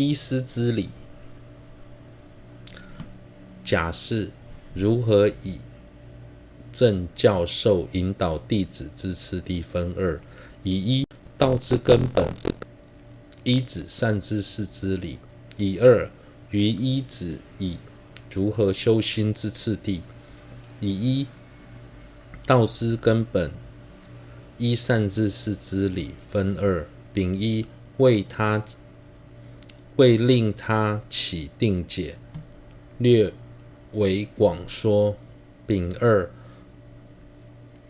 依师之理。甲是如何以正教授引导弟子之次第分二：以一道之根本，一子善知识之理；以二于一子以如何修心之次第。以一道之根本，一善知识之理分二：丙一为他会令他起定解，略为广说；丙二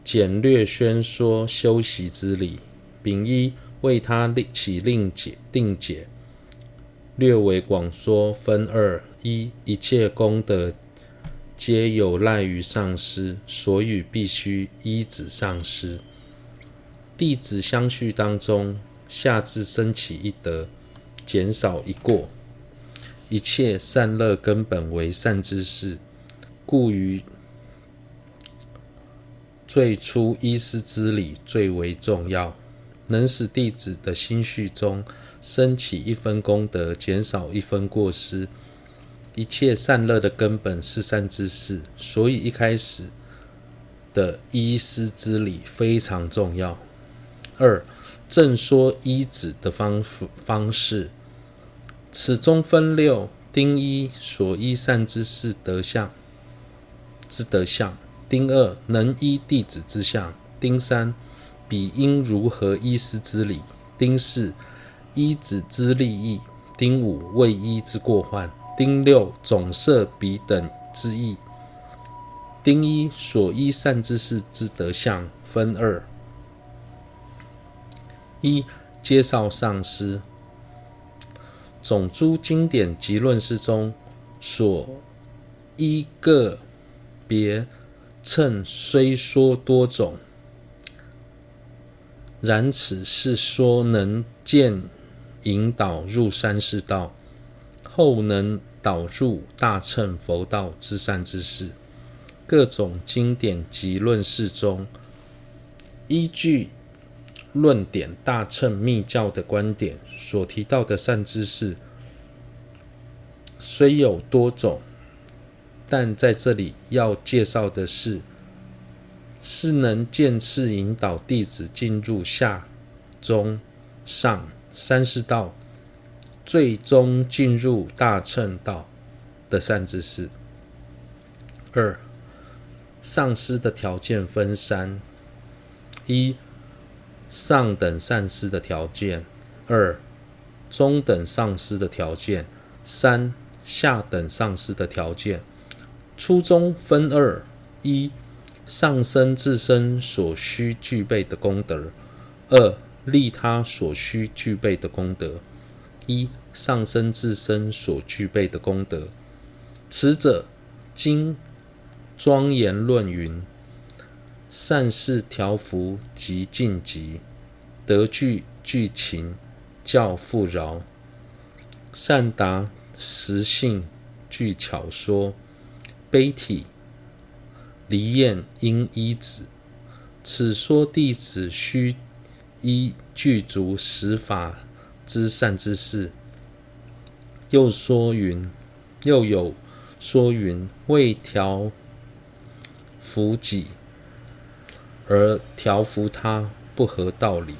简略宣说修习之理。丙一为他起令解定解，略为广说。分二：一一切功德皆有赖于上师，所以必须依止上师。弟子相续当中，下至升起一德，减少一过。一切善乐根本为善之事，故于最初依师之理最为重要，能使弟子的心绪中升起一分功德，减少一分过失。一切善乐的根本是善之事，所以一开始的依师之理非常重要。二、正说依止的方方式。此中分六：丁一所依善知识德相之德相；丁二能依弟子之相；丁三彼应如何依师之理；丁四依子之利益；丁五未依之过患；丁六总摄彼等之意。丁一所依善知识之德相分二：一介绍上师。总诸经典及论释中所依个别乘虽说多种，然此是说能见引导入三世道，后能导入大乘佛道之善之事。各种经典及论释中，依据论点大乘密教的观点。所提到的善知识虽有多种，但在这里要介绍的是，是能渐次引导弟子进入下、中、上三世道，最终进入大乘道的善知识。二、上师的条件分三：一、上等上师的条件；二、中等上师的条件，三下等上师的条件。初中分二：一上生自身所需具备的功德；二利他所需具备的功德。一上生自身所具备的功德，此者经庄严论云：善事调伏及净疾，德具具勤。教富饶，善达实性具巧说，悲体离厌应依止。此说弟子须依具足十法之善之事。又说云，又有说云，为调伏己而调伏他，不合道理。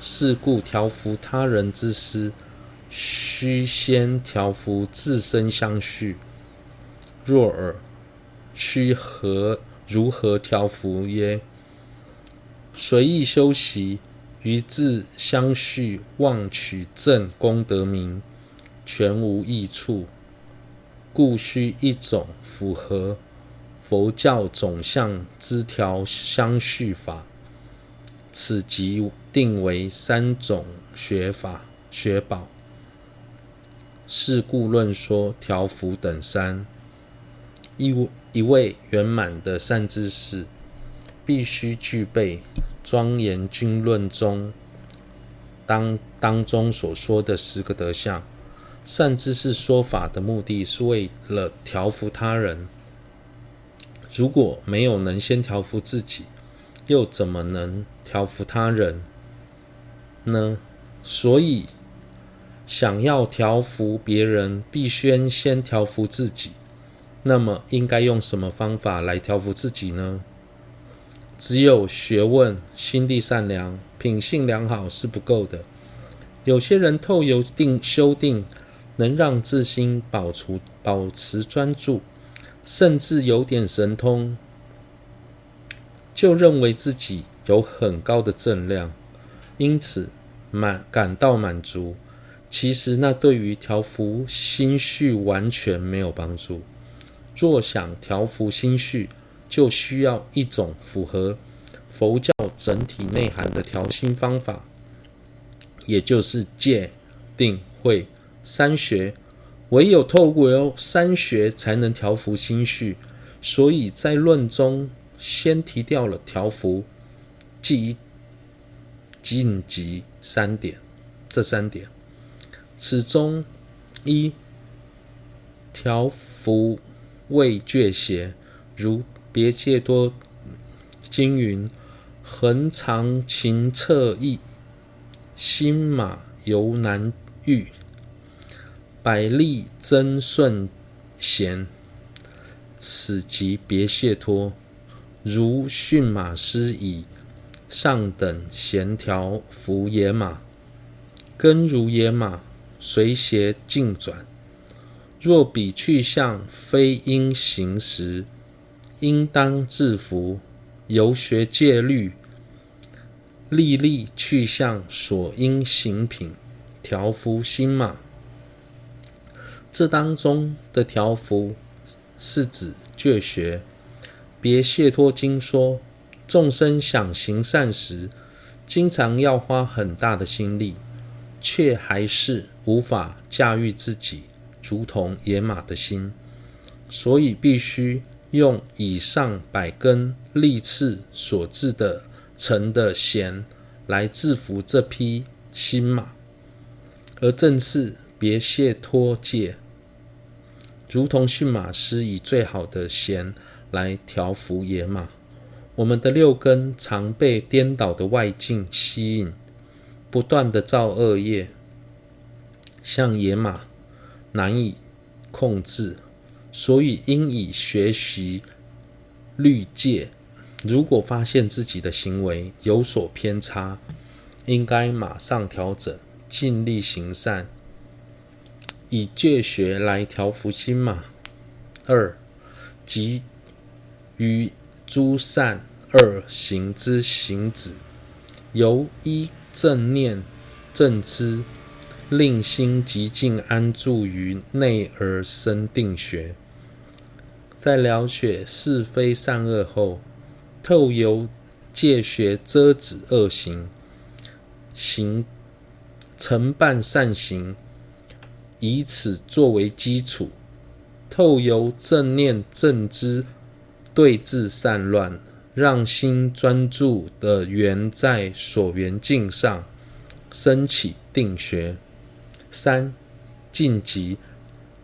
是故调伏他人之师，须先调伏自身相续。若尔，须何如何调伏耶？随意修习，于自相续妄取正功德名，全无益处。故须一种符合佛教总相之调相续法。此即定为三种学法学宝。是故论说调伏等三，一一位圆满的善知识，必须具备庄严经论中当当中所说的十个德相。善知识说法的目的是为了调伏他人，如果没有能先调服自己，又怎么能调服他人呢？所以想要调服别人，必须先调服自己。那么，应该用什么方法来调服自己呢？只有学问、心地善良、品性良好是不够的。有些人透由定修定，能让自心保持保持专注，甚至有点神通，就认为自己有很高的正量，因此满感到满足。其实那对于调伏心绪完全没有帮助。若想调伏心绪，就需要一种符合佛教整体内涵的调心方法。也就是戒、定、慧三学，唯有透过三学才能调伏心绪。所以在论中先提掉了调伏、即净寂三点，这三点。此中一调伏未觉邪，如别界多经云：“恒常勤策意。”心马犹难御，百力增顺贤，此即别谢脱。如驯马师以上等闲调伏野马，根如野马，随邪尽转。若彼去向非应行时，应当自伏，由学戒律。历历去向所应行品，调伏心马。这当中的条幅是指觉学。别谢托经说，众生想行善时，经常要花很大的心力，却还是无法驾驭自己，如同野马的心，所以必须用以上百根利刺所制的。成的弦来制服这匹心马，而正是别谢托戒，如同驯马师以最好的弦来调伏野马。我们的六根常被颠倒的外境吸引，不断的造恶业，像野马，难以控制，所以应以学习律戒。如果发现自己的行为有所偏差，应该马上调整，尽力行善，以戒学来调伏心嘛。二，即于诸善恶行之行止，由依正念正知，令心极静安住于内而生定学。在了解是非善恶后，透由戒学遮止恶行，行承办善行，以此作为基础；透由正念正知对治善乱，让心专注的缘在所缘境上，升起定学。三净寂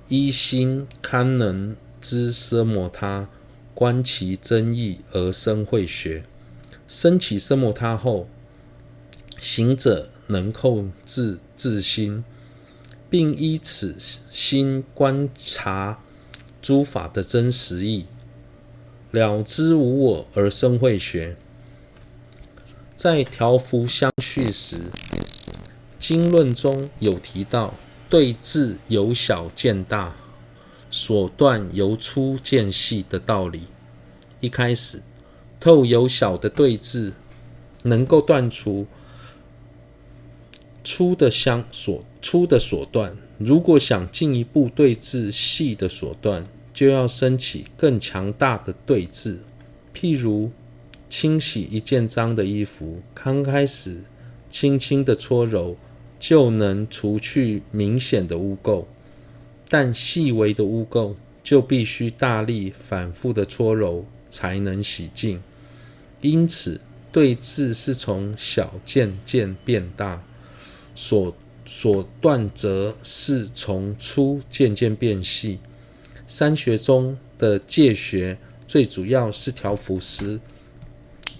依心堪能知奢摩他。观其真义而生慧学，升起奢摩他后，行者能控制自心，并依此心观察诸法的真实义，了知无我而生慧学。在调伏相续时，经论中有提到对治由小见大。所断由粗见细的道理，一开始透由小的对治，能够断除粗的相所粗的所断。如果想进一步对治细的所断，就要升起更强大的对治。譬如清洗一件脏的衣服，刚开始轻轻的搓揉，就能除去明显的污垢。但细微的污垢就必须大力反复的搓揉才能洗净，因此对治是从小渐渐变大，所所断则是从粗渐渐变细。三学中的戒学最主要是调伏十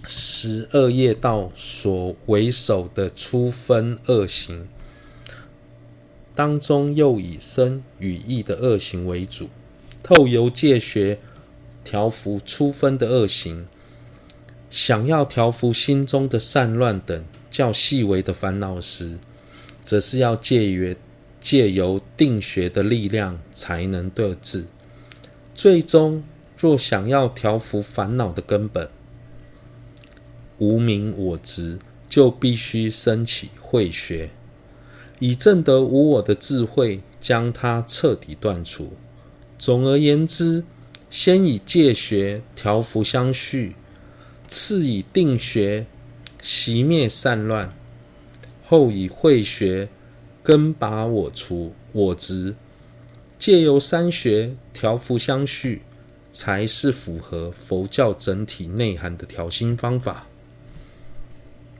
十二业道所为首的初分恶行。当中又以身与意的恶行为主，透由戒学调伏出分的恶行。想要调伏心中的散乱等较细微的烦恼时，则是要借由借由定学的力量才能得治。最终，若想要调伏烦恼的根本无明我执，就必须升起慧学。以证得无我的智慧，将它彻底断除。总而言之，先以戒学调伏相续，次以定学息灭散乱，后以慧学根拔我除我执。借由三学调伏相续，才是符合佛教整体内涵的调心方法。